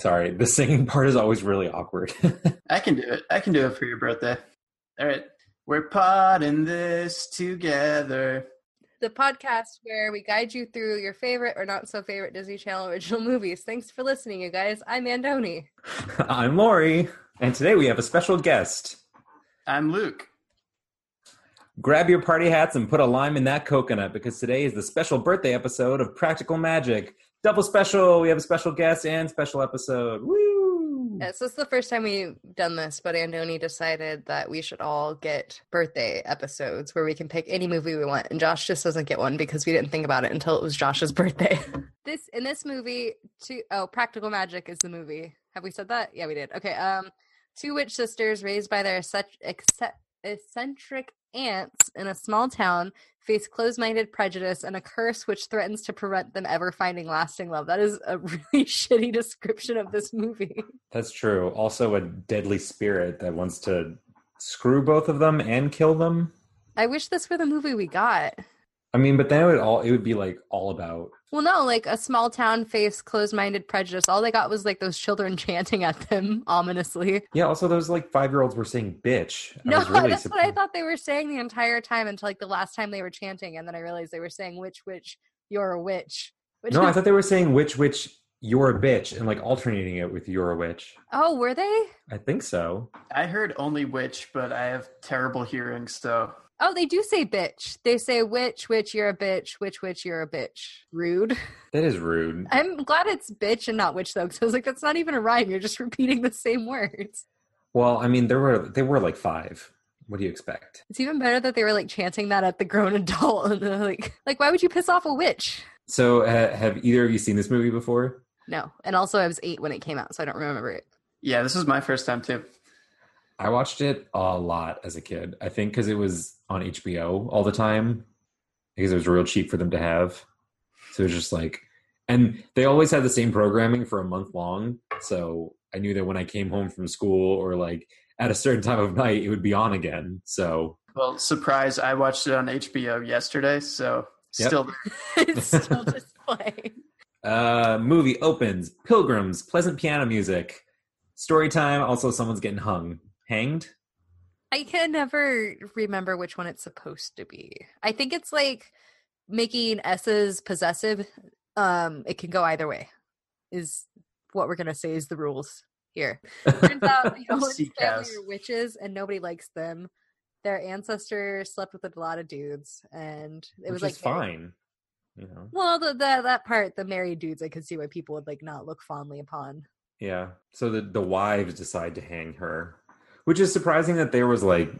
Sorry, the singing part is always really awkward. I can do it. I can do it for your birthday. All right. We're potting this together. The podcast where we guide you through your favorite or not so favorite Disney Channel original movies. Thanks for listening, you guys. I'm Andoni. I'm Lori, and today we have a special guest. I'm Luke. Grab your party hats and put a lime in that coconut because today is the special birthday episode of Practical Magic. Double special. We have a special guest and special episode. Woo! Yeah, so it's the first time we've done this, but Andoni decided that we should all get birthday episodes where we can pick any movie we want. And Josh just doesn't get one because we didn't think about it until it was Josh's birthday. this in this movie, two oh, Practical Magic is the movie. Have we said that? Yeah, we did. Okay. Um, two witch sisters raised by their such eccentric aunts in a small town face closed-minded prejudice and a curse which threatens to prevent them ever finding lasting love. That is a really shitty description of this movie. That's true. Also a deadly spirit that wants to screw both of them and kill them. I wish this were the movie we got. I mean, but then it would all it would be like all about well, no, like a small town face closed minded prejudice. All they got was like those children chanting at them ominously. Yeah, also those like five year olds were saying bitch. I no, really that's surprised. what I thought they were saying the entire time until like the last time they were chanting, and then I realized they were saying witch, witch, you're a witch. Which no, I thought they were saying witch, witch, you're a bitch, and like alternating it with you're a witch. Oh, were they? I think so. I heard only witch, but I have terrible hearing, so Oh, they do say bitch. They say witch, witch, you're a bitch, witch, witch, you're a bitch. Rude. That is rude. I'm glad it's bitch and not witch though, because I was like, that's not even a rhyme. You're just repeating the same words. Well, I mean, there were they were like five. What do you expect? It's even better that they were like chanting that at the grown adult, and like, like why would you piss off a witch? So, uh, have either of you seen this movie before? No, and also I was eight when it came out, so I don't remember it. Yeah, this was my first time too. I watched it a lot as a kid. I think because it was on HBO all the time, because it was real cheap for them to have. So it was just like, and they always had the same programming for a month long. So I knew that when I came home from school or like at a certain time of night, it would be on again. So, well, surprise! I watched it on HBO yesterday, so yep. still, it's still just playing. Uh, movie opens. Pilgrims, pleasant piano music. Story time. Also, someone's getting hung hanged? I can never remember which one it's supposed to be. I think it's like making S's possessive. Um, it can go either way. Is what we're gonna say is the rules here. Turns out the family are witches and nobody likes them. Their ancestors slept with a lot of dudes, and it Which was like fine. You know. Well, the, the that part, the married dudes, I could see why people would like not look fondly upon. Yeah. So the the wives decide to hang her which is surprising that there was like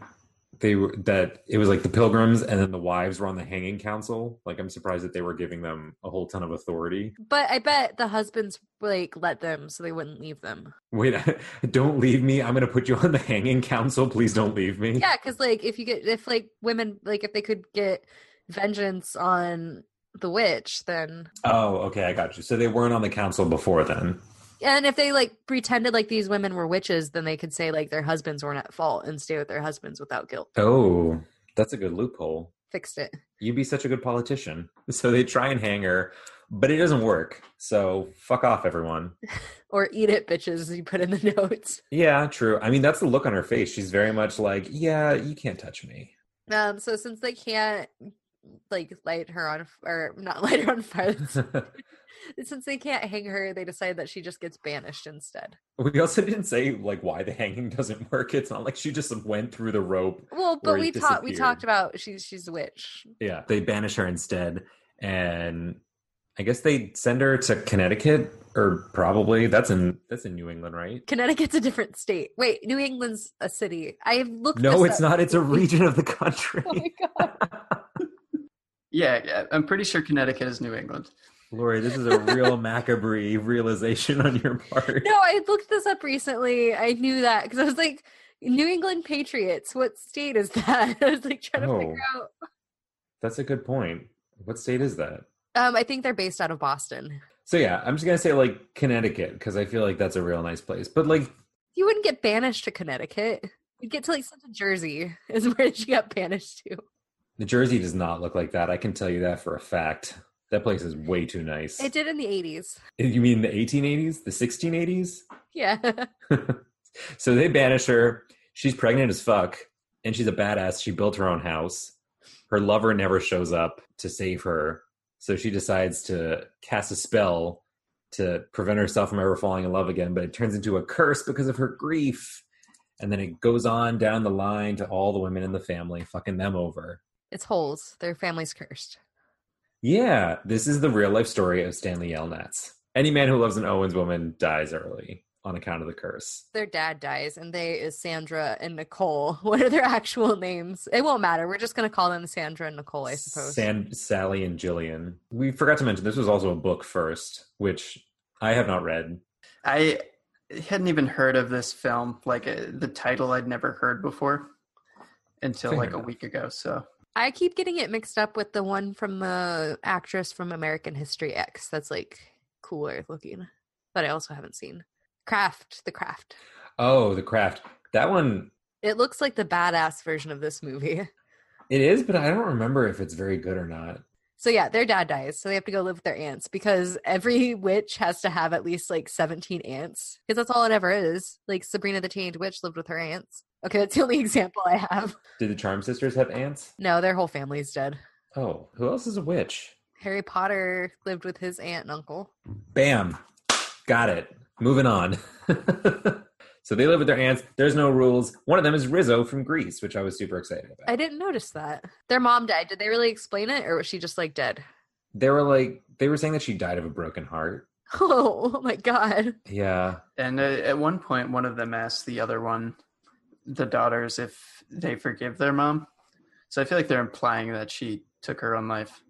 they were that it was like the pilgrims and then the wives were on the hanging council. Like i'm surprised that they were giving them a whole ton of authority. But i bet the husbands like let them so they wouldn't leave them. Wait don't leave me. I'm gonna put you on the hanging council. Please don't leave me. Yeah because like if you get if like women like if they could get vengeance on the witch then oh okay i got you. So they weren't on the council before then and if they like pretended like these women were witches, then they could say like their husbands weren't at fault and stay with their husbands without guilt. Oh, that's a good loophole. Fixed it. You'd be such a good politician. So they try and hang her, but it doesn't work. So fuck off, everyone. or eat it, bitches, you put in the notes. Yeah, true. I mean, that's the look on her face. She's very much like, yeah, you can't touch me. Um, so since they can't like light her on or not light her on fire since they can't hang her, they decide that she just gets banished instead. We also didn't say like why the hanging doesn't work. It's not like she just went through the rope. Well, but we talked we talked about she's she's a witch. Yeah, they banish her instead, and I guess they send her to Connecticut or probably that's in that's in New England, right? Connecticut's a different state. Wait, New England's a city. I've looked. No, it's up. not. It's a region of the country. oh my god. Yeah, yeah, I'm pretty sure Connecticut is New England. Lori, this is a real macabre realization on your part. No, I looked this up recently. I knew that because I was like, New England Patriots. What state is that? I was like trying oh, to figure out. That's a good point. What state is that? Um, I think they're based out of Boston. So yeah, I'm just gonna say like Connecticut because I feel like that's a real nice place. But like, you wouldn't get banished to Connecticut. You'd get to like sent to Jersey. Is where she got banished to. The Jersey does not look like that. I can tell you that for a fact. That place is way too nice. It did in the 80s. You mean the 1880s? The 1680s? Yeah. so they banish her. She's pregnant as fuck, and she's a badass. She built her own house. Her lover never shows up to save her, so she decides to cast a spell to prevent herself from ever falling in love again. But it turns into a curse because of her grief, and then it goes on down the line to all the women in the family, fucking them over. It's holes. Their family's cursed. Yeah, this is the real life story of Stanley Yelnats. Any man who loves an Owens woman dies early on account of the curse. Their dad dies, and they is Sandra and Nicole. What are their actual names? It won't matter. We're just going to call them Sandra and Nicole, I suppose. San- Sally and Jillian. We forgot to mention this was also a book first, which I have not read. I hadn't even heard of this film. Like uh, the title, I'd never heard before until Fair like a week ago. So I keep getting it mixed up with the one from the actress from American History X. That's like cooler looking, but I also haven't seen. Craft, the craft. Oh, The Craft. That one, It looks like the badass version of this movie. it is, but I don't remember if it's very good or not. So yeah, their dad dies, so they have to go live with their aunts because every witch has to have at least like 17 aunts because that's all it ever is. Like Sabrina the Teenage Witch lived with her aunts. Okay, that's the only example I have. Did the Charm Sisters have aunts? No, their whole family's dead. Oh, who else is a witch? Harry Potter lived with his aunt and uncle. Bam. Got it. Moving on. so they live with their aunts. There's no rules. One of them is Rizzo from Grease, which I was super excited about. I didn't notice that. Their mom died. Did they really explain it or was she just like dead? they were like, they were saying that she died of a broken heart. Oh, oh my god. Yeah. and uh, at one point, one of them asked the other one, the daughters, if they forgive their mom. So I feel like they're implying that she took her own life.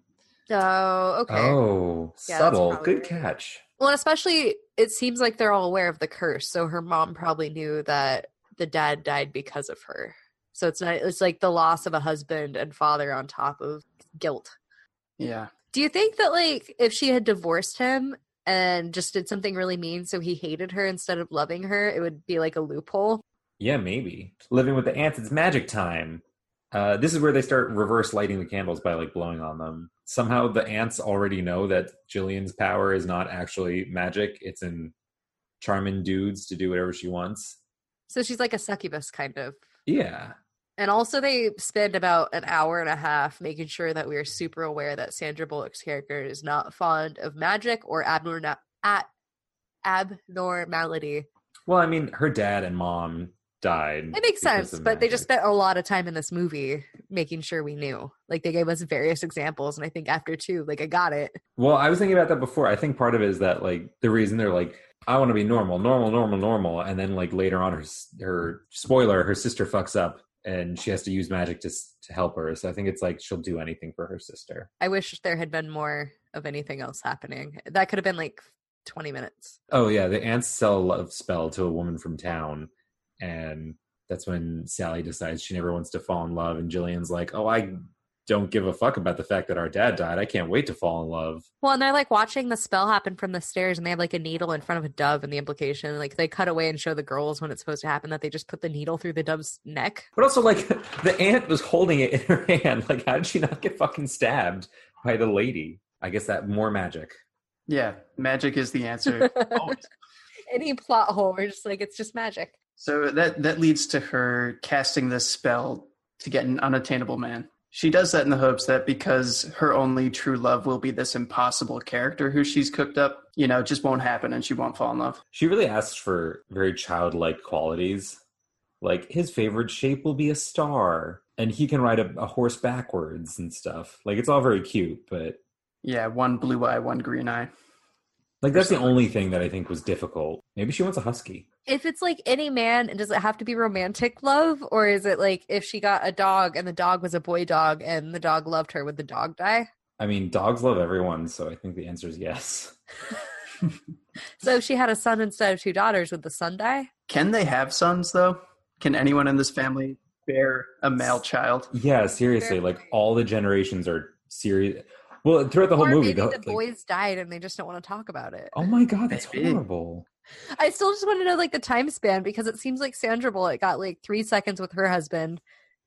Oh, okay. Oh, Yeah, that's subtle. Good right. catch. Well, especially it seems like they're all aware of the curse, so her mom probably knew that the dad died because of her. So it's not it's like the loss of a husband and father on top of guilt. Yeah. Do you think that like if she had divorced him and just did something really mean so he hated her instead of loving her, it would be like a loophole? Yeah, maybe. Living with the aunts, it's magic time. Uh, this is where they start reverse lighting the candles by like blowing on them. Somehow the aunts already know that Jillian's power is not actually magic. It's in charming dudes to do whatever she wants. So she's like a succubus kind of. Yeah. And also, they spend about an hour and a half making sure that we are super aware that Sandra Bullock's character is not fond of magic or abnormal at abnormality. Well, I mean, her dad and mom died. It makes sense, but they just spent a lot of time in this movie making sure we knew. Like they gave us various examples, and I think after two, like I got it. Well, I was thinking about that before. I think part of it is that like the reason they're like, I want to be normal, normal, normal, normal, and then like later on, her her spoiler, her sister fucks up, and she has to use magic to to help her. So I think it's like she'll do anything for her sister. I wish there had been more of anything else happening. That could have been like twenty minutes. Oh yeah, the aunts sell a love spell to a woman from town, and that's when Sally decides she never wants to fall in love, and Jillian's like, "Oh, I don't give a fuck about the fact that our dad died. I can't wait to fall in love." Well, and they're like watching the spell happen from the stairs, and they have like a needle in front of a dove, and the implication, like they cut away and show the girls when it's supposed to happen that they just put the needle through the dove's neck. But also, like, the aunt was holding it in her hand. Like, how did she not get fucking stabbed by the lady? I guess that more magic. Yeah. Magic is the answer. Any plot hole, we're just like it's just magic. So that that leads to her casting this spell to get an unattainable man. She does that in the hopes that because her only true love will be this impossible character who she's cooked up, you know, it just won't happen and she won't fall in love. She really asks for very childlike qualities. Like, his favorite shape will be a star, and he can ride a, a horse backwards and stuff. Like, it's all very cute, but Yeah, one blue eye, one green eye. Like, that's the only thing that I think was difficult. Maybe she wants a husky. If it's like any man, does it have to be romantic love, or is it like if she got a dog and the dog was a boy dog and the dog loved her, would the dog die? I mean, dogs love everyone, so I think the answer is yes. So if she had a son instead of two daughters, would the son die? Can they have sons though? Can anyone in this family bear a male child? Yeah, seriously, Fair like point. all the generations are serious. Well, throughout the whole or movie, maybe the, the like- boys died and they just don't want to talk about it. oh my god, that's horrible. I still just want to know like the time span because it seems like Sandra Bullock got like three seconds with her husband,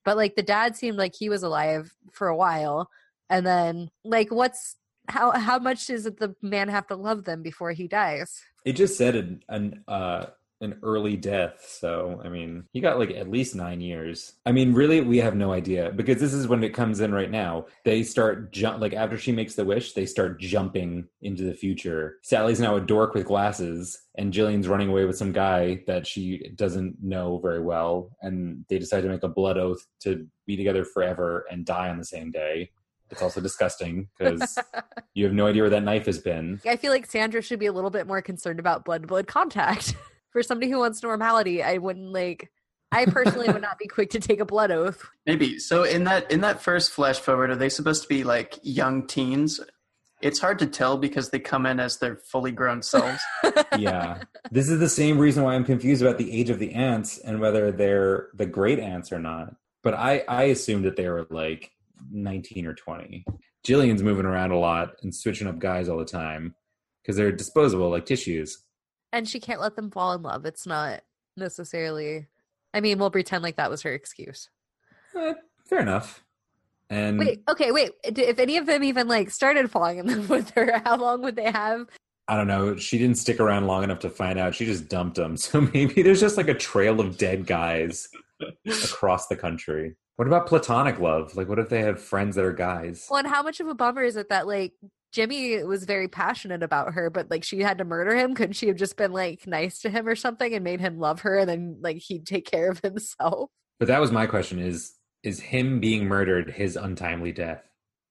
but like the dad seemed like he was alive for a while, and then like what's how how much does the man have to love them before he dies? It just said an an uh an early death, so I mean he got like at least nine years. I mean, really, we have no idea because this is when it comes in right now. They start jump like after she makes the wish, they start jumping into the future. Sally's now a dork with glasses, and Jillian's running away with some guy that she doesn't know very well, and they decide to make a blood oath to be together forever and die on the same day. It's also disgusting because you have no idea where that knife has been. I feel like Sandra should be a little bit more concerned about blood blood contact. For somebody who wants normality, I wouldn't like I personally would not be quick to take a blood oath. Maybe. So in that in that first flash forward, are they supposed to be like young teens? It's hard to tell because they come in as their fully grown selves. yeah. This is the same reason why I'm confused about the age of the aunts and whether they're the great aunts or not. But I, I assumed that they were like 19 or 20. Jillian's moving around a lot and switching up guys all the time because they're disposable like tissues. And she can't let them fall in love. It's not necessarily. I mean, we'll pretend like that was her excuse. Eh, fair enough. And Wait, okay, wait. If any of them even like started falling in love with her, how long would they have? I don't know. She didn't stick around long enough to find out. She just dumped them. So maybe there's just like a trail of dead guys across the country. What about platonic love? Like, what if they have friends that are guys? Well, and how much of a bummer is it that like Jimmy was very passionate about her, but like she had to murder him? Couldn't she have just been like nice to him or something and made him love her, and then like he'd take care of himself? But that was my question: is is him being murdered his untimely death?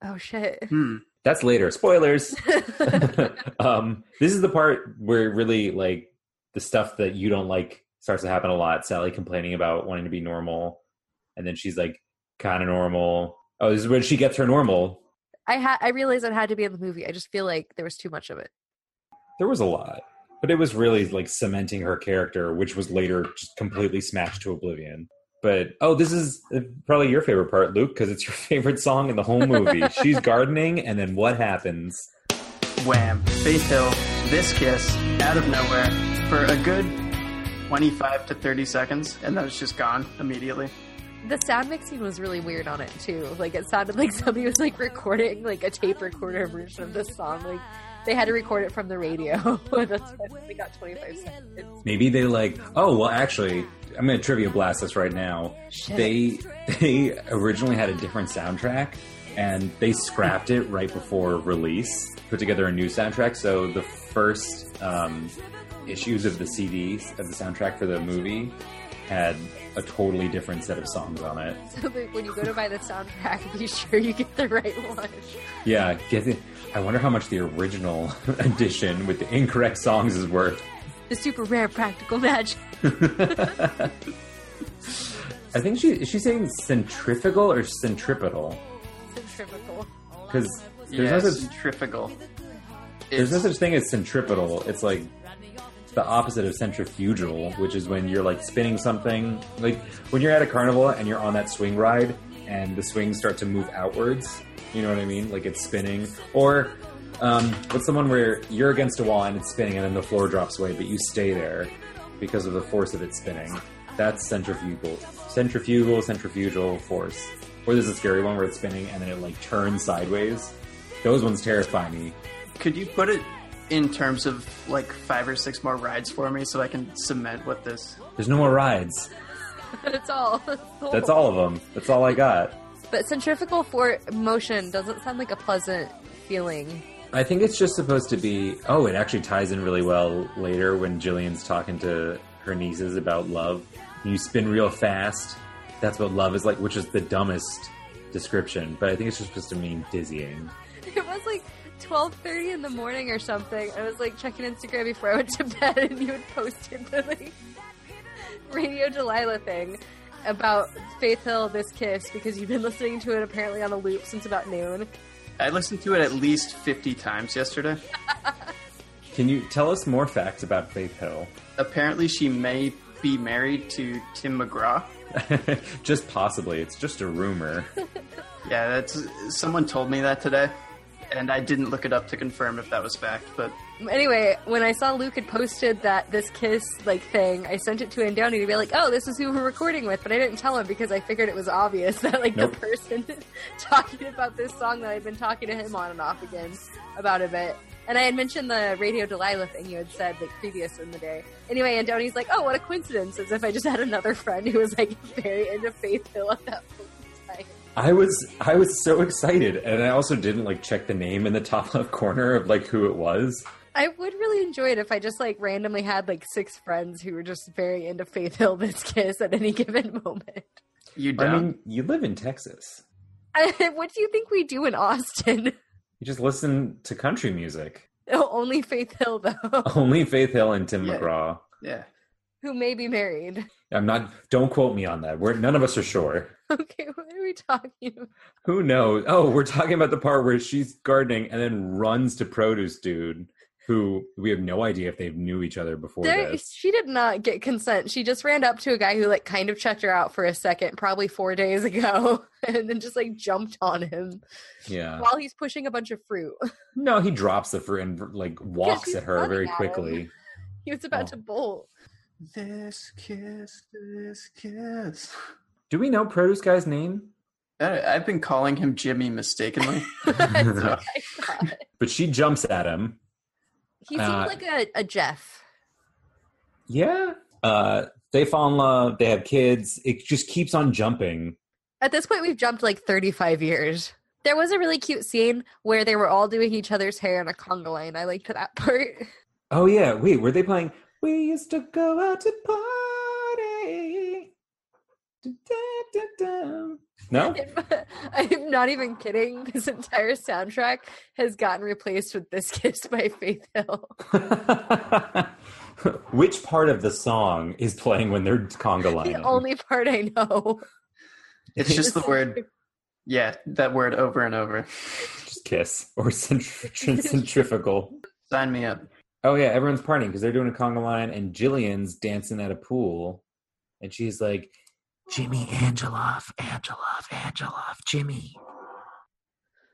Oh shit. Hmm. That's later. Spoilers. um, this is the part where really like the stuff that you don't like starts to happen a lot. Sally complaining about wanting to be normal, and then she's like kind of normal. Oh, this is when she gets her normal. I had I realized it had to be in the movie. I just feel like there was too much of it. There was a lot, but it was really like cementing her character, which was later just completely smashed to oblivion. But oh, this is uh, probably your favorite part, Luke, because it's your favorite song in the whole movie. She's gardening, and then what happens? Wham! Faith Hill, this kiss, out of nowhere, for a good 25 to 30 seconds, and then it's just gone immediately. The sound mixing was really weird on it too. Like it sounded like somebody was like recording like a tape recorder version of this song. Like they had to record it from the radio. That's why they got 25 seconds. Maybe they like. Oh well, actually, I'm gonna trivia blast this right now. Shit. They they originally had a different soundtrack, and they scrapped it right before release. Put together a new soundtrack. So the first um, issues of the CDs of the soundtrack for the movie had a totally different set of songs on it. So like, when you go to buy the soundtrack, be sure you get the right one. Yeah, get it. I wonder how much the original edition with the incorrect songs is worth. The super rare practical magic. I think she is she saying centrifugal or centripetal Centrifugal. because there's yeah, no such centrifugal. there's no such thing as centripetal. It's like the opposite of centrifugal, which is when you're like spinning something. Like when you're at a carnival and you're on that swing ride and the swings start to move outwards. You know what I mean? Like it's spinning. Or um, what's the one where you're against a wall and it's spinning and then the floor drops away, but you stay there because of the force of it spinning. That's centrifugal. Centrifugal, centrifugal force. Or there's a scary one where it's spinning and then it like turns sideways. Those ones terrify me. Could you put it in terms of like five or six more rides for me so I can cement what this? There's no more rides. That's all. That's all of them. That's all I got. But centrifugal for motion doesn't sound like a pleasant feeling. I think it's just supposed to be. Oh, it actually ties in really well later when Jillian's talking to her nieces about love. You spin real fast. That's what love is like, which is the dumbest description. But I think it's just supposed to mean dizzying. It was like twelve thirty in the morning or something. I was like checking Instagram before I went to bed, and you had posted the like Radio Delilah thing about Faith Hill, this kiss, because you've been listening to it apparently on a loop since about noon. I listened to it at least 50 times yesterday. Can you tell us more facts about Faith Hill? Apparently, she may be married to Tim McGraw. just possibly. It's just a rumor. Yeah, that's someone told me that today, and I didn't look it up to confirm if that was fact, but Anyway, when I saw Luke had posted that this kiss like thing, I sent it to Andoni to be like, "Oh, this is who we're recording with," but I didn't tell him because I figured it was obvious that like Nope. the person talking about this song that I've been talking to him on and off again about a bit. And I had mentioned the Radio Delilah thing you had said like previous in the day. Anyway, Andoni's like, "Oh, what a coincidence!" As if I just had another friend who was like very into Faith Hill at that point in time. I was I was so excited, and I also didn't like check the name in the top left corner of like who it was. I would really enjoy it if I just like randomly had like six friends who were just very into Faith Hill this kiss at any given moment. You don't. I mean, you live in Texas. what do you think we do in Austin? You just listen to country music. Oh, Only Faith Hill though, Only Faith Hill and Tim Yeah. McGraw. yeah. who may be married. I'm not. Don't quote me on that. We're none of us are sure. Okay, what are we talking about? Who knows? Oh, we're talking about the part where she's gardening and then runs to produce dude, who we have no idea if they knew each other before There, this. she did not get consent. She just ran up to a guy who like kind of checked her out for a second, probably four days ago, and then just like jumped on him Yeah. while he's pushing a bunch of fruit. No, he drops the fruit and like walks at her very at quickly. He was about Oh. to bolt. This kiss, this kiss. Do we know produce guy's name? I, I've been calling him Jimmy mistakenly. That's what I thought. But she jumps at him. He seemed Uh, like a, a Jeff. Yeah. Uh, they fall in love. They have kids. It just keeps on jumping. At this point, we've jumped like 35 years. There was a really cute scene where they were all doing each other's hair in a conga line. I liked that part. Oh yeah. Wait, were they playing? We used to go out to party. No. I'm not even kidding. This entire soundtrack has gotten replaced with This Kiss by Faith Hill. Which part of the song is playing when they're conga The only part I know. It's just the word, yeah, that word over and over. Just kiss or centri- centrifugal. Sign me up. Oh yeah, everyone's partying because they're doing a conga line, and Jillian's dancing at a pool, and she's like, "Jimmy Angelov, Angelov, Angelov, Jimmy."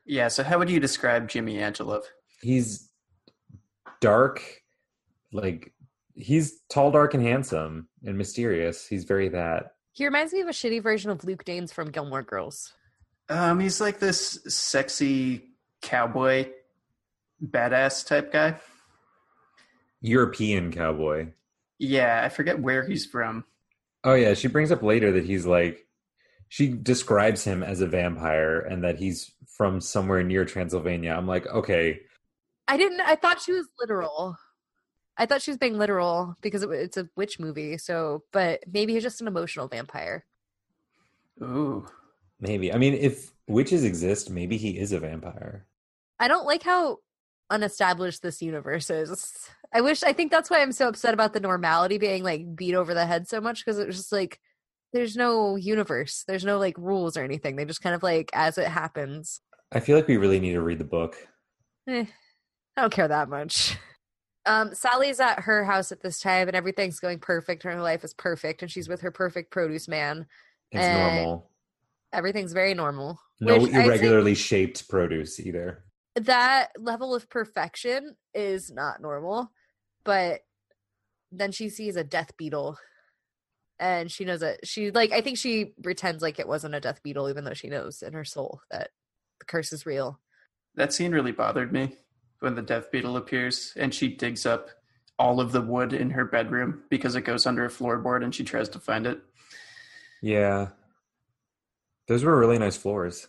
Yeah, so how would you describe Jimmy Angelov? He's dark, like he's tall, dark, and handsome and mysterious. He's very that. He reminds me of a shitty version of Luke Danes from Gilmore Girls. Um, he's like this sexy cowboy, badass type guy. European cowboy. Yeah, I forget where he's from. Oh yeah, she brings up later that he's like she describes him as a vampire and that he's from somewhere near Transylvania. I'm like, okay, I didn't. I thought she was literal. I thought she was being literal because it, it's a witch movie. So, but maybe he's just an emotional vampire. Ooh. maybe. I mean, if witches exist, maybe he is a vampire. I don't like how unestablished this universe is. I wish. I think that's why I'm so upset about the normality being like beat over the head so much because it was just like there's no universe. There's no like rules or anything. They just kind of like as it happens. I feel like we really need to read the book. Eh, I don't care that much. Um, Sally's at her house at this time, and everything's going perfect. Her life is perfect, and she's with her perfect produce man. It's Uh, normal. Everything's very normal. No which I think irregularly shaped produce either. That level of perfection is not normal. But then she sees a death beetle, and she knows that she like. I think she pretends like it wasn't a death beetle, even though she knows in her soul that the curse is real. That scene really bothered me when the death beetle appears and she digs up all of the wood in her bedroom because it goes under a floorboard and she tries to find it. Yeah. Those were really nice floors.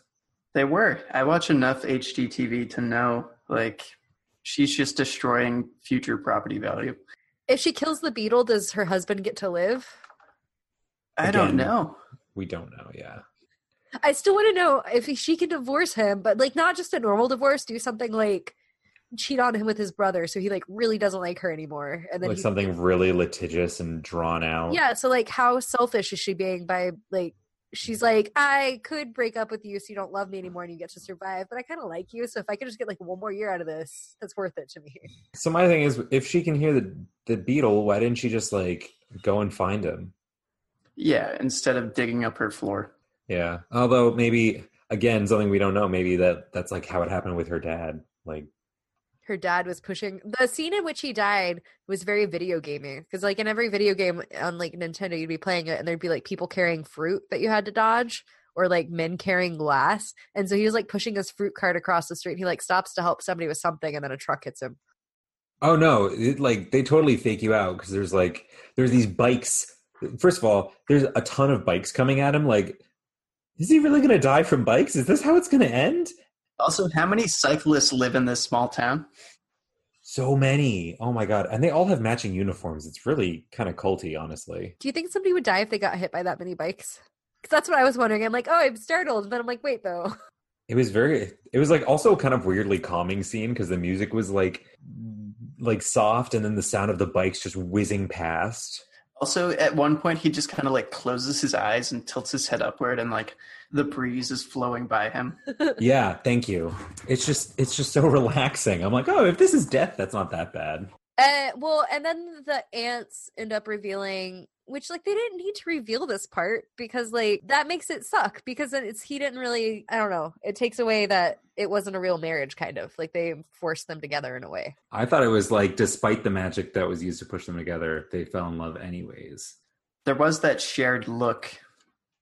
They were. I watch enough HGTV to know like she's just destroying future property value. If she kills the beetle, does her husband get to live? I don't know. We don't know, yeah. I still want to know if she can divorce him, but like not just a normal divorce, do something like cheat on him with his brother so he like really doesn't like her anymore. And then Like he- something really litigious and drawn out. Yeah, so like how selfish is she being by like she's like, I could break up with you so you don't love me anymore and you get to survive, but I kinda like you, so if I could just get like one more year out of this, that's worth it to me. So my thing is, if she can hear the the beetle, why didn't she just like go and find him? Yeah, instead of digging up her floor. Yeah. Although maybe again something we don't know. Maybe that that's like how it happened with her dad. Like her dad was pushing the scene in which he died was very video gaming because like in every video game on like nintendo you'd be playing it and there'd be like people carrying fruit that you had to dodge or like men carrying glass and so he was like pushing his fruit cart across the street he like stops to help somebody with something and then a truck hits him Oh no! It, like they totally fake you out because there's like there's these bikes. First of all, there's a ton of bikes coming at him. Like, is he really to die from bikes? Is this how it's to end? Also, how many cyclists live in this small town? So many. Oh my god! And they all have matching uniforms. It's really kind of culty, honestly. do you think somebody would die if they got hit by that many bikes because that's what i was wondering i'm like oh i'm startled but i'm like wait though It was very. It was like also kind of weirdly calming scene because the music was like like soft, and then the sound of the bikes just whizzing past. Also, at one point, he just kind of like closes his eyes and tilts his head upward, and like the breeze is flowing by him. Yeah, thank you. It's just it's just so relaxing. I'm like, oh, if this is death, that's not that bad. Uh, well, and then the aunts end up revealing, which like they didn't need to reveal this part because like that makes it suck because it's he didn't really. I don't know. It takes away that it wasn't a real marriage, kind of like they forced them together in a way. I thought it was like, despite the magic that was used to push them together, they fell in love anyways. There was that shared look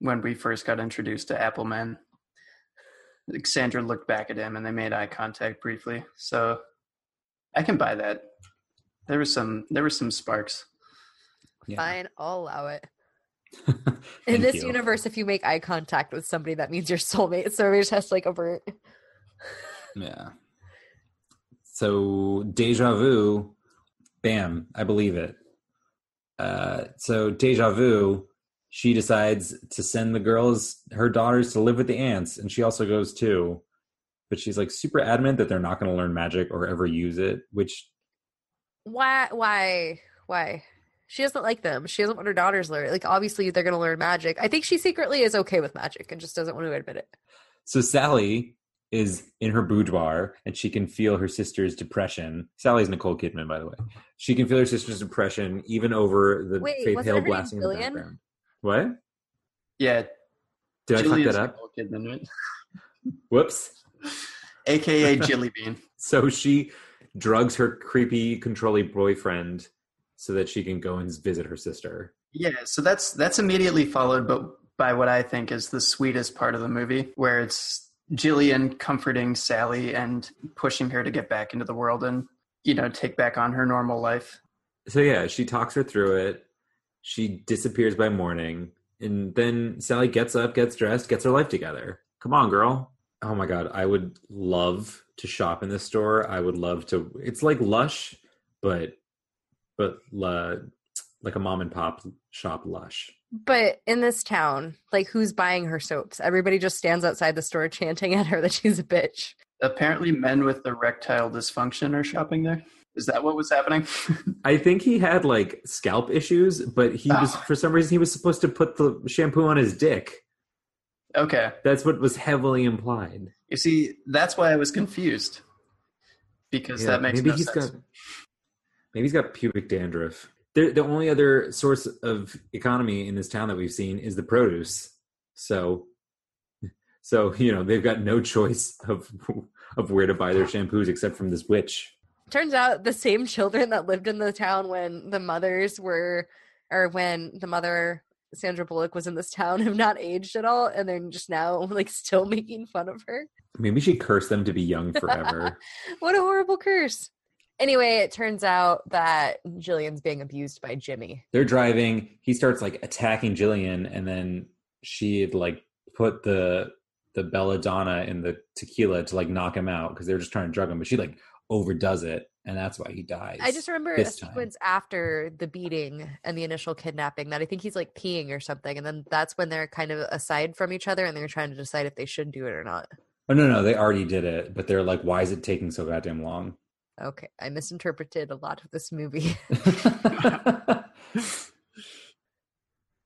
when we first got introduced to Appleman. Like Sandra looked back at him and they made eye contact briefly. So I can buy that. There was some there were some sparks. Yeah. Fine, I'll allow it. In this you. universe, if you make eye contact with somebody, that means you're soulmate. So we just has to like avert. Yeah. So deja vu, bam, I believe it. Uh, so deja vu, she decides to send the girls, her daughters, to live with the aunts, and she also goes too. But she's like super adamant that they're not going to learn magic or ever use it, which Why? Why? Why? She doesn't like them. She doesn't want her daughters to learn. Like obviously they're going to learn magic. I think she secretly is okay with magic and just doesn't want to admit it. So Sally is in her boudoir and she can feel her sister's depression. Sally's Nicole Kidman, by the way. She can feel her sister's depression even over the Wait, Faith wasn't Hill blasting in the background. What? Yeah, Did I fuck that up? Nicole Kidman, right? Whoops. AKA Jilly Bean. So she drugs her creepy, controlling boyfriend so that she can go and visit her sister. Yeah, so that's that's immediately followed but by what I think is the sweetest part of the movie, where it's Jillian comforting Sally and pushing her to get back into the world and you know take back on her normal life. So yeah, she talks her through it. She disappears by morning, and then Sally gets up, gets dressed, gets her life together. Come on, girl. Oh my god, I would love to shop in this store. I would love to. It's like Lush, but but uh, like a mom and pop shop Lush. But in this town, like who's buying her soaps? Everybody just stands outside the store chanting at her that she's a bitch. Apparently, men with erectile dysfunction are shopping there. Is that what was happening? I think he had like scalp issues, but he was Oh. for some reason he was supposed to put the shampoo on his dick. okay, That's what was heavily implied. you see, that's why I was confused because Yeah, that makes maybe no he's sense. got maybe he's got pubic dandruff. The the only other source of economy in this town that we've seen is the produce. So so you know they've got no choice of of where to buy their shampoos except from this witch. Turns out the same children that lived in the town when the mothers were, or when the mother Sandra Bullock was in this town, have not aged at all, and they're just now like still making fun of her. Maybe she cursed them to be young forever. What a horrible curse. Anyway, it turns out that Jillian's being abused by Jimmy. They're driving. He starts like attacking Jillian, and then she had like put the the belladonna in the tequila to like knock him out because they were just trying to drug him, but she like overdoes it, and that's why he dies. I just remember a this time. sequence after the beating and the initial kidnapping that I think he's like peeing or something, and then that's when they're kind of aside from each other and they're trying to decide if they should do it or not. Oh no, no, they already did it, but they're like, why is it taking so goddamn long? Okay, I misinterpreted a lot of this movie.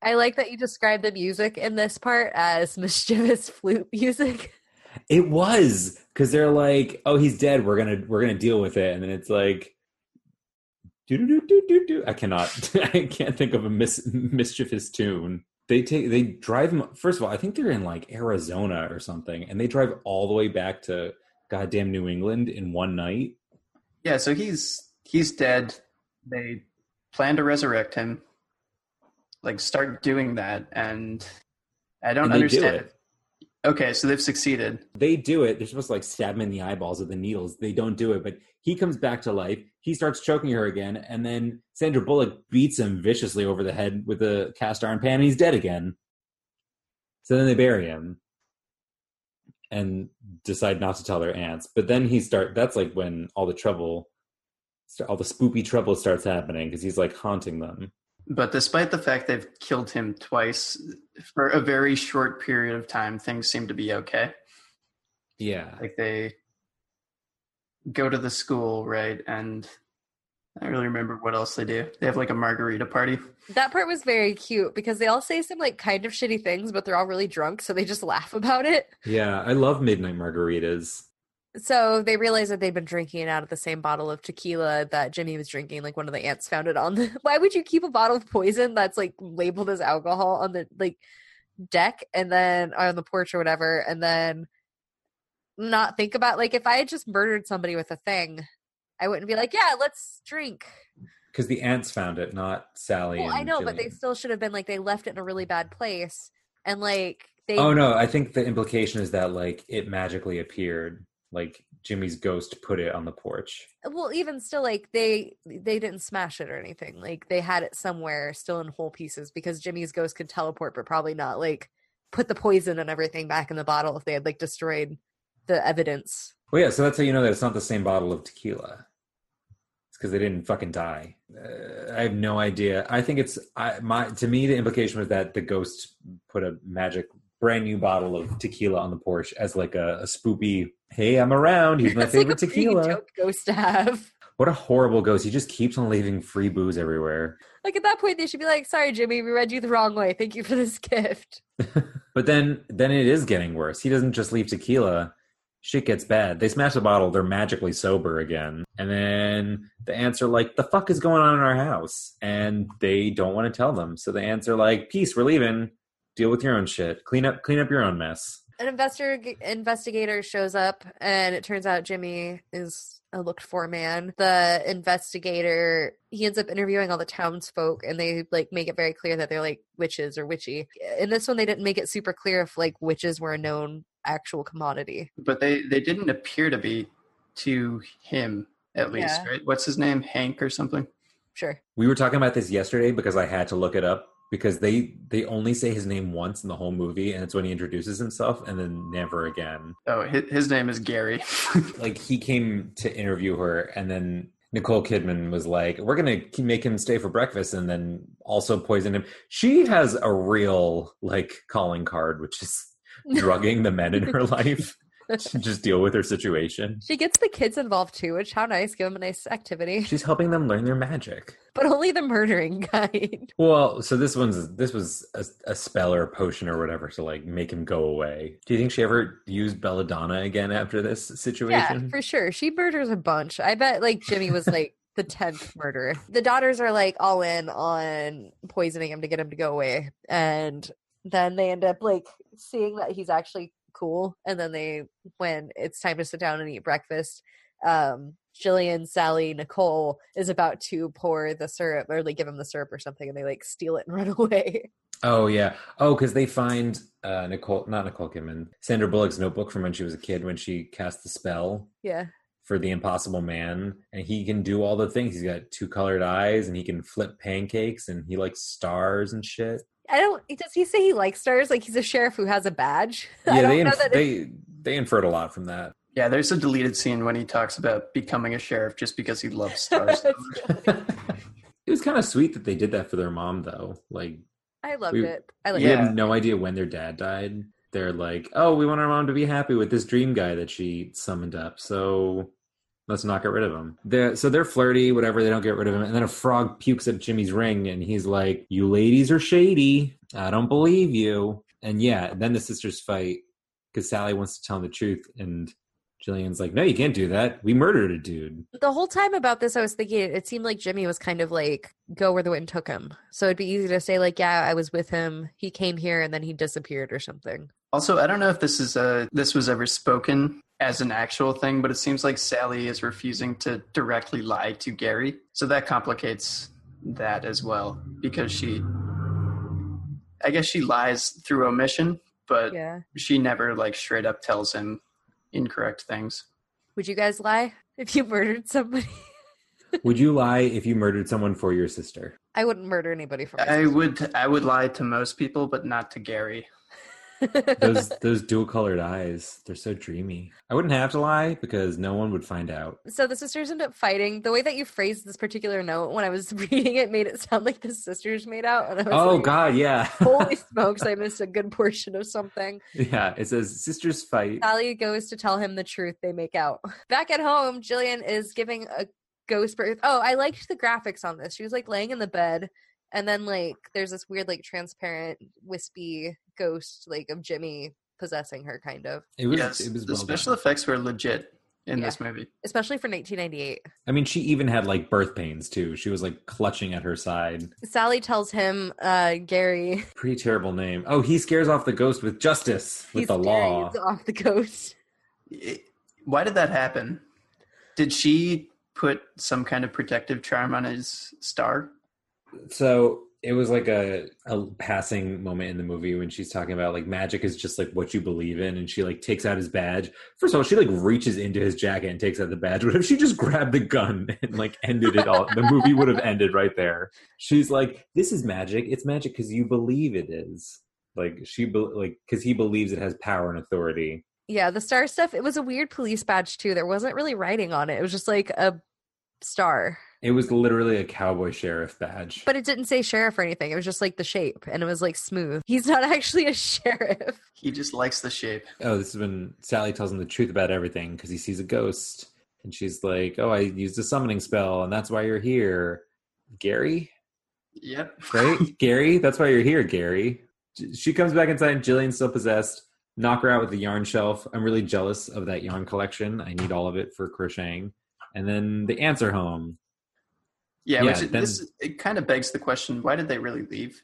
I like that you described the music in this part as mischievous flute music. it was because they're like, oh, he's dead. We're gonna we're gonna deal with it, and then it's like, do do do do do do. I cannot, I can't think of a mis- mischievous tune. They take they drive him. First of all, I think they're in like Arizona or something, and they drive all the way back to goddamn New England in one night. Yeah, so he's he's dead. They plan to resurrect him. Like start doing that and I don't And they do understand it. Okay, so they've succeeded. They do it. They're supposed to like stab him in the eyeballs with the needles. They don't do it, but he comes back to life. He starts choking her again, and then Sandra Bullock beats him viciously over the head with a cast iron pan, and he's dead again. So then they bury him and decide not to tell their aunts. But then he start. That's like when all the trouble, all the spoopy trouble starts happening because he's like haunting them. But despite the fact they've killed him twice for a very short period of time, things seem to be okay. Yeah, Like they go to the school, right? And I don't really remember what else they do. They have like a margarita party. That part was very cute because they all say some like kind of shitty things, but they're all really drunk, so they just laugh about it. yeah. I love midnight margaritas. So they realized that they'd been drinking it out of the same bottle of tequila that Jimmy was drinking. Like one of the aunts found it on the. Why would you keep a bottle of poison that's like labeled as alcohol on the like deck and then on the porch or whatever, and then not think about like if I had just murdered somebody with a thing, I wouldn't be like, yeah, let's drink. Because the aunts found it, not Sally. Well, I know, but they still should have been like they left it in a really bad place and like they. Oh no, I think the implication is that like it magically appeared, like Jimmy's ghost put it on the porch. well even still like they they didn't smash it or anything like they had it somewhere still in whole pieces because jimmy's ghost could teleport but probably not like put the poison and everything back in the bottle if they had like destroyed the evidence Well, yeah, so that's how you know that it's not the same bottle of tequila. Because they didn't fucking die. Uh, I have no idea. I think it's I, my to me the implication was that the ghost put a magic brand new bottle of tequila on the porch as like a, a spoopy. Hey, I'm around. Here's my That's like favorite a tequila. ghost to have What a horrible ghost! He just keeps on leaving free booze everywhere. like at that point they should be like sorry jimmy we read you the wrong way thank you for this gift But then then it is getting worse. He doesn't just leave tequila. Shit gets bad. They smash the bottle, they're magically sober again. And then the aunts are like, the fuck is going on in our house? And they don't want to tell them. So the aunts are like, Peace, we're leaving. Deal with your own shit. Clean up clean up your own mess. An investor investigator shows up and it turns out jimmy is a looked for man the investigator he ends up interviewing all the townsfolk and they like make it very clear that they're like witches or witchy in this one they didn't make it super clear if like witches were a known actual commodity But they they didn't appear to be to him at least, Yeah. right? What's his name? Hank or something? sure We were talking about this yesterday because I had to look it up because they they only say his name once in the whole movie and it's when he introduces himself and then never again. Oh, his, his name is Gary. like he came to interview her and then Nicole Kidman was like, "We're gonna make him stay for breakfast and then also poison him." She has a real like calling card, which is drugging the men in her life to just deal with her situation. she gets the kids involved too which how nice give them a nice activity She's helping them learn their magic. but only the murdering kind Well, so this one's this was a, a spell or a potion or whatever to like make him go away. Do you think she ever used belladonna again after this situation? Yeah, for sure. She murders a bunch. I bet like Jimmy was like the tenth murder. The daughters are like all in on poisoning him to get him to go away. And then they end up like seeing that he's actually cool. And then they when it's time to sit down and eat breakfast, um Jillian, Sally, Nicole is about to pour the syrup or like give him the syrup or something and they like steal it and run away. Oh yeah. Oh, because they find uh Nicole, not Nicole Kidman, Sandra Bullock's notebook from when she was a kid when she cast the spell yeah. for the Impossible Man, and he can do all the things. He's got two colored eyes, and he can flip pancakes, and he likes stars and shit. I don't does he say he likes stars? Like he's a sheriff who has a badge? I Yeah, don't they know inf- they they inferred a lot from that. yeah, there's a deleted scene when he talks about becoming a sheriff just because he loves stars. so much. it was kind of sweet that they did that for their mom, though. Like I loved We- it. I like we it. Yeah. have no idea when their dad died. They're like, oh, we want our mom to be happy with this dream guy that she summoned up. So let's not get rid of him. They're, so they're flirty, whatever. They don't get rid of him. And then a frog pukes at Jimmy's ring and he's like, you ladies are shady. I don't believe you. And yeah, then the sisters fight because Sally wants to tell him the truth. And Jillian's like, no, you can't do that. We murdered a dude. the whole time about this, I was thinking it seemed like Jimmy was kind of like go where the wind took him. So it'd be easy to say like, yeah, I was with him. He came here and then he disappeared or something. Also, I don't know if this is uh this was ever spoken as an actual thing, but it seems like Sally is refusing to directly lie to Gary. So that complicates that as well because she I guess she lies through omission, but Yeah. she never like straight up tells him incorrect things. Would you guys lie if you murdered somebody? Would you lie if you murdered someone for your sister? I wouldn't murder anybody for my I sister. would I would lie to most people, but not to Gary. Those those dual colored eyes, they're so dreamy. I wouldn't have to lie because no one would find out. So the sisters end up fighting. The way that you phrased this particular note when I was reading it made it sound like the sisters made out. And I was Oh like, god, yeah. Holy smokes, I missed a good portion of something. yeah, it says sisters fight. Sally goes to tell him the truth. They make out. Back at home, Gillian is giving a ghost birth. Oh, I liked the graphics on this. She was like laying in the bed, and then like there's this weird, like transparent, wispy ghost like of Jimmy possessing her, kind of. It was yes, it was the well special done. effects were legit in Yeah. this movie. Especially for 1998. I mean, she even had like birth pains too. She was like clutching at her side. Sally tells him, uh, Gary, Pretty terrible name. Oh, he scares off the ghost with justice, with he's the law. Off the ghost. It- why did that happen? Did she put some kind of protective charm on his star? So it was like a, a passing moment in the movie when she's talking about like magic is just like what you believe in, and she like takes out his badge. First of all, she like reaches into his jacket and takes out the badge. What if she just grabbed the gun and like ended it all? the movie would have ended right there. She's like, "This is magic. It's magic because you believe it is." Like she be- like because he believes it has power and authority. Yeah, the star stuff, it was a weird police badge too. There wasn't really writing on it. It was just like a star. It was literally a cowboy sheriff badge. But it didn't say sheriff or anything. It was just like the shape and it was like smooth. He's not actually a sheriff. He just likes the shape. oh, this is when Sally tells him the truth about everything because he sees a ghost. And she's like, Oh, I used a summoning spell, and that's why you're here. Gary? Yep. Right? Gary? That's why you're here, Gary. She comes back inside, and Gillian's still possessed. Knock her out with the yarn shelf. I'm really jealous of that yarn collection. I need all of it for crocheting. And then the aunts are home. Yeah, Yeah, which then- this it kind of begs the question: Why did they really leave?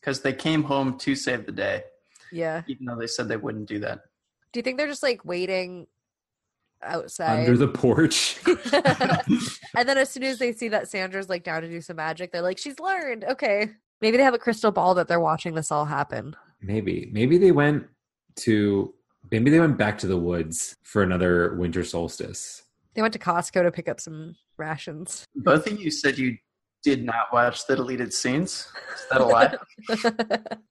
Because they came home to save the day, Yeah. even though they said they wouldn't do that. Do you think they're just like waiting outside? Under the porch. and then as soon as they see that Sandra's like down to do some magic, they're like, she's learned. Okay. Maybe they have a crystal ball that they're watching this all happen. Maybe. Maybe they went to maybe they went back to the woods for another winter solstice. They went to Costco to pick up some rations. Both of you said you did not watch the deleted scenes. Is that a lie?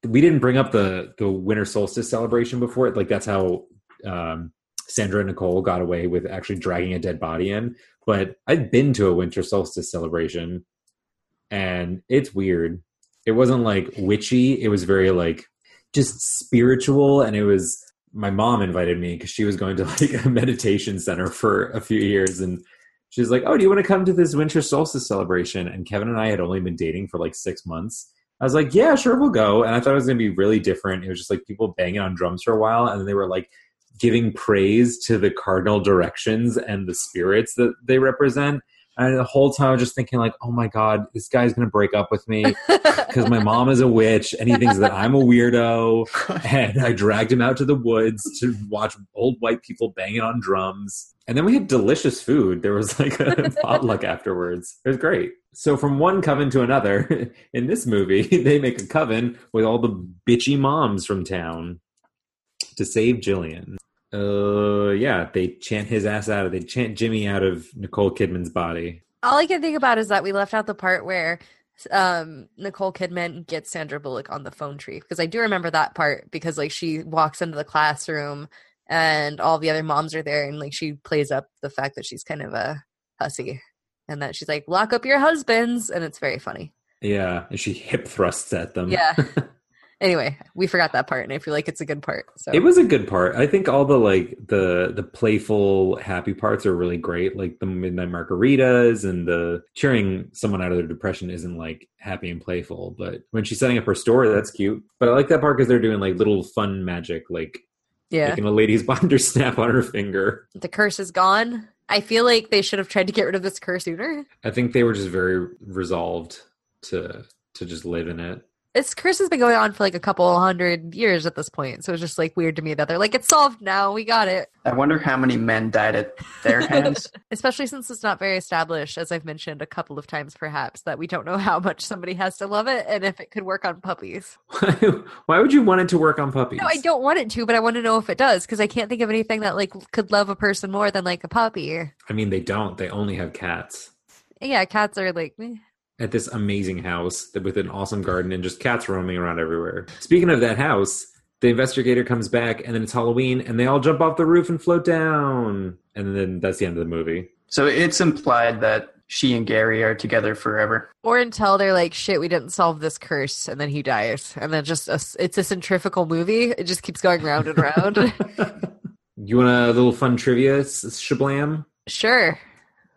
We didn't bring up the the winter solstice celebration before. It. Like that's how um Sandra and Nicole got away with actually dragging a dead body in. But I've been to a winter solstice celebration and it's weird. It wasn't like witchy, it was very like just spiritual and it was my mom invited me because she was going to like a meditation center for a few years and she's like oh do you want to come to this winter solstice celebration? And kevin and i had only been dating for like six months. I was like yeah sure we'll go. And i thought it was going to be really different. It was just like people banging on drums for a while and then they were like giving praise to the cardinal directions and the spirits that they represent and the whole time i was just thinking like oh my god this guy's going to break up with me because my mom is a witch and he thinks that I'm a weirdo. And I dragged him out to the woods to watch old white people banging on drums. And then we had delicious food. There was like a potluck afterwards. It was great. So from one coven to another, in this movie, they make a coven with all the bitchy moms from town to save Gillian. Uh, yeah, they chant his ass out of. They chant Jimmy out of Nicole Kidman's body. All I can think about is that we left out the part where um Nicole Kidman gets Sandra Bullock on the phone tree because I do remember that part because like she walks into the classroom and all the other moms are there and like she plays up the fact that she's kind of a hussy and that she's like lock up your husbands and it's very funny. Yeah, and she hip thrusts at them. Yeah. Anyway, we forgot that part and I feel like it's a good part. So It was a good part. I think all the like the the playful, happy parts are really great. Like the midnight margaritas and the cheering someone out of their depression isn't like happy and playful. But when she's setting up her store, that's cute. But I like that part because they're doing like little fun magic, like yeah. making a lady's binder snap on her finger. The curse is gone. I feel like they should have tried to get rid of this curse sooner. I think they were just very resolved to to just live in it. This curse has been going on for like a couple hundred years at this point, so it's just like weird to me that they're like, "It's solved now. We got it." I wonder how many men died at their hands. Especially since it's not very established, as I've mentioned a couple of times, perhaps that we don't know how much somebody has to love it and if it could work on puppies. Why would you want it to work on puppies? No, I don't want it to, but I want to know if it does because I can't think of anything that like could love a person more than like a puppy. I mean, they don't. They only have cats. Yeah, cats are like. eh. At this amazing house with an awesome garden and just cats roaming around everywhere. Speaking of that house, the investigator comes back and then it's Halloween and they all jump off the roof and float down. And then that's the end of the movie. so it's implied that she and Gary are together forever. Or until they're like, shit, we didn't solve this curse, and then he dies, and then just a, it's a centrifugal movie. It just keeps going round and round. You want a little fun trivia, s- shablam? sure.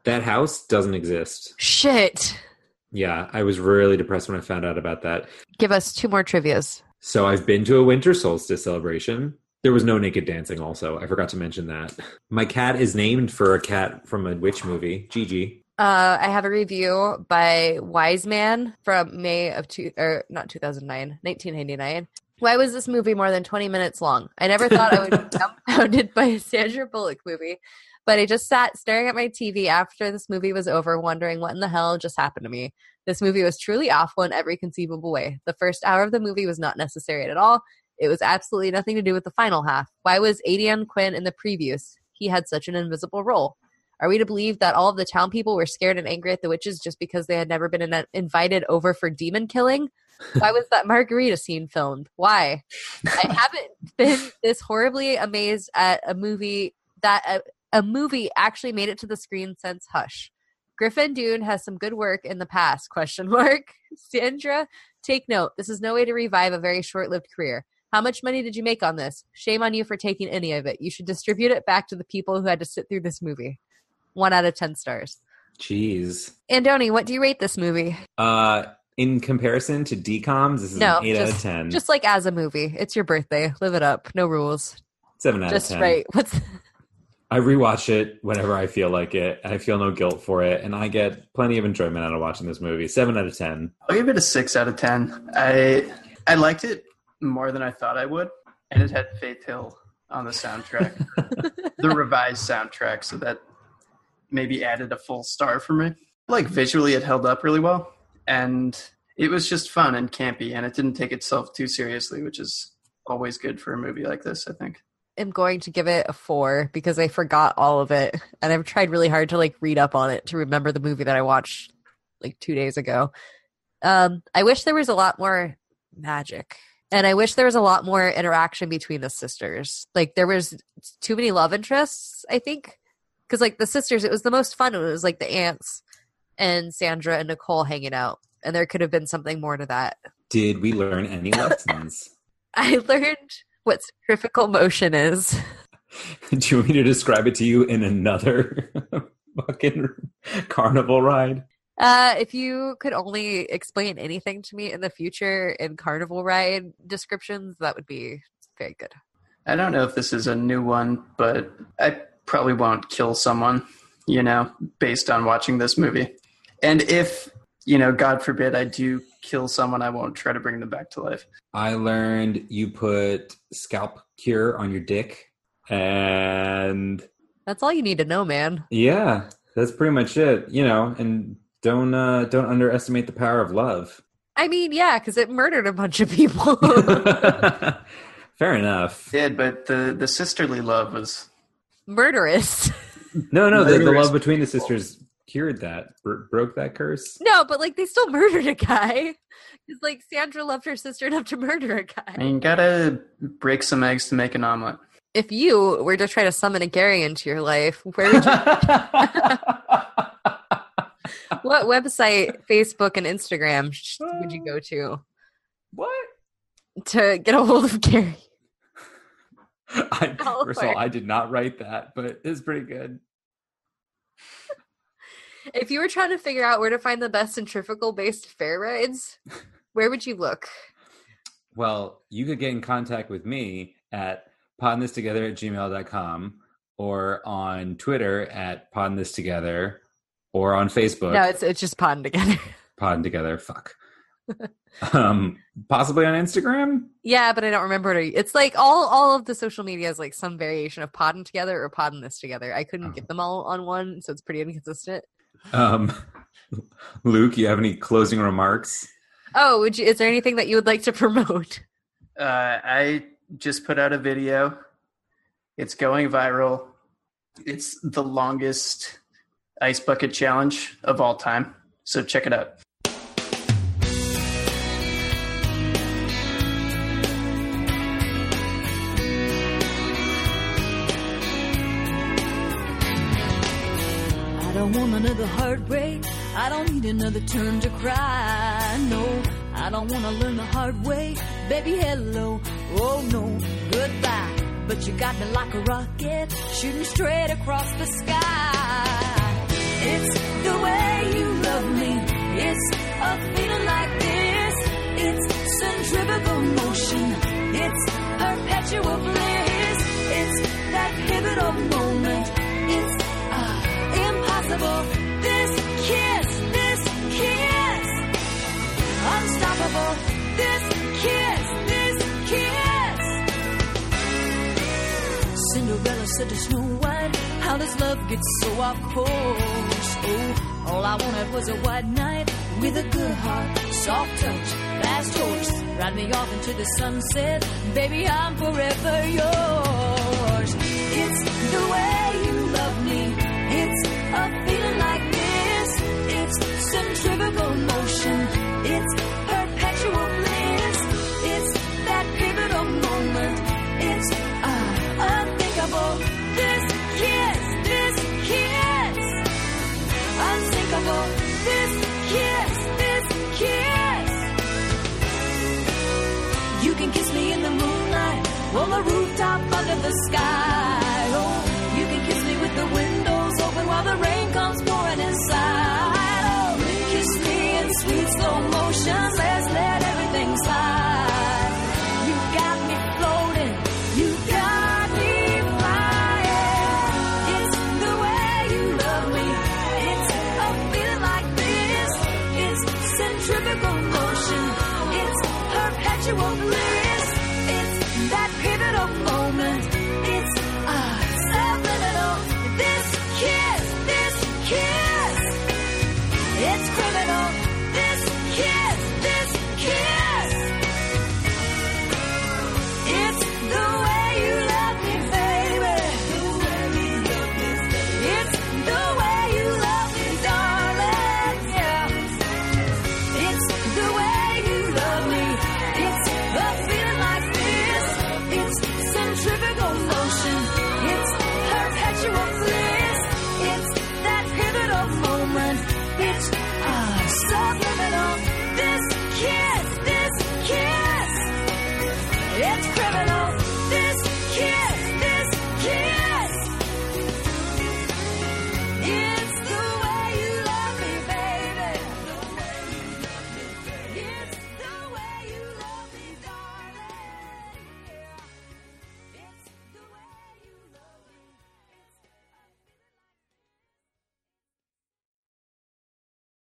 That house doesn't exist. Shit. Yeah, I was really depressed when I found out about that. Give us two more trivia's. So I've been to a winter solstice celebration. There was no naked dancing, also. I forgot to mention that. My cat is named for a cat from a witch movie, Gigi. Uh, I have a review by Wise Man from May of two or not 2009, 1999. Why was this movie more than 20 minutes long? I never thought I would be dumbfounded by a Sandra Bullock movie, but I just sat staring at my TV after this movie was over, wondering what in the hell just happened to me. This movie was truly awful in every conceivable way. The first hour of the movie was not necessary at all. It was absolutely nothing to do with the final half. Why was Aidan Quinn in the previews? He had such an invisible role. Are we to believe that all of the town people were scared and angry at the witches just because they had never been in- invited over for demon killing? Why was that margarita scene filmed? Why? I haven't been this horribly amazed at a movie that a, a movie actually made it to the screen since Hush. Griffin Dunne has some good work in the past. Question mark. Sandra, take note. This is no way to revive a very short-lived career. How much money did you make on this? Shame on you for taking any of it. You should distribute it back to the people who had to sit through this movie. One out of ten stars. Jeez. Andoni, what do you rate this movie? Uh, in comparison to DComs, this is No, an 8 out of 10. Just like as a movie. It's your birthday. Live it up. No rules. 7 out Just of 10. Just right. What's I rewatch it whenever I feel like it. I feel no guilt for it, and I get plenty of enjoyment out of watching this movie. 7 out of 10. I'll give it a six out of ten. I I liked it more than I thought I would, and it had Faith Hill on the soundtrack, the revised soundtrack, so that maybe added a full star for me. Like visually, it held up really well, and it was just fun and campy, and it didn't take itself too seriously, which is always good for a movie like this. I think. Am going to give it a four because I forgot all of it. And I've tried really hard to like read up on it to remember the movie that I watched like two days ago. Um, I wish there was a lot more magic. And I wish there was a lot more interaction between the sisters. Like there was too many love interests, I think. Because like the sisters, it was the most fun. It was like the aunts and Sandra and Nicole hanging out. And there could have been something more to that. Did we learn any lessons? I learned what centrifugal motion is. Do you want me to describe it to you in another fucking carnival ride? Uh, if you could only explain anything to me in the future in carnival ride descriptions, that would be very good. I don't know if this is a new one, but I probably won't kill someone, you know, based on watching this movie. And if, you know, God forbid I do kill someone, I won't try to bring them back to life. I learned you put scalp cure on your dick, and That's all you need to know, man. yeah, that's pretty much it. You know, and don't uh, don't underestimate the power of love. I mean, yeah, because it murdered a bunch of people. Fair enough. Did, but the, the sisterly love was Murderous. No, no, the, the love between the sisters cured that, bro- broke that curse. no, but like they still murdered a guy. It's like Sandra loved her sister enough to murder a guy. I mean, you gotta break some eggs to make an omelet. If you were to try to summon a Gary into your life, where would you what website, Facebook, and Instagram sh- would you go to what? to get a hold of Gary? I, first of all, Lord. I did not write that, but it's pretty good. If you were trying to figure out where to find the best centrifugal based fair rides, where would you look? Well, you could get in contact with me at podthistogether at gmail.com or on Twitter at podthistogether or on Facebook. No, it's it's just pond together. Pod together. Fuck. Um, possibly on Instagram. Yeah, but I don't remember it. It's like all all of the social media is like some variation of podding together or podding this together. I couldn't get them all on one, so it's pretty inconsistent. Um, Luke, you have any closing remarks? Oh, would you, is there anything that you would like to promote? Uh, I just put out a video. It's going viral. It's the longest ice bucket challenge of all time. So check it out. Heartbreak. I don't need another turn to cry. No, I don't want to learn the hard way. Baby, hello. Oh no, goodbye. But you got me like a rocket, shooting straight across the sky. It's the way you love me. It's a feeling like this. It's centrifugal motion. It's perpetual bliss. It's that pivotal moment. It's uh, impossible. Cinderella said to Snow White, How does love get so off course? Oh, all I wanted was a white knight with a good heart, soft touch, fast horse. Ride me off into the sunset, baby, I'm forever yours. It's the way you love me. It's a feeling like this. It's centrifugal motion. Slow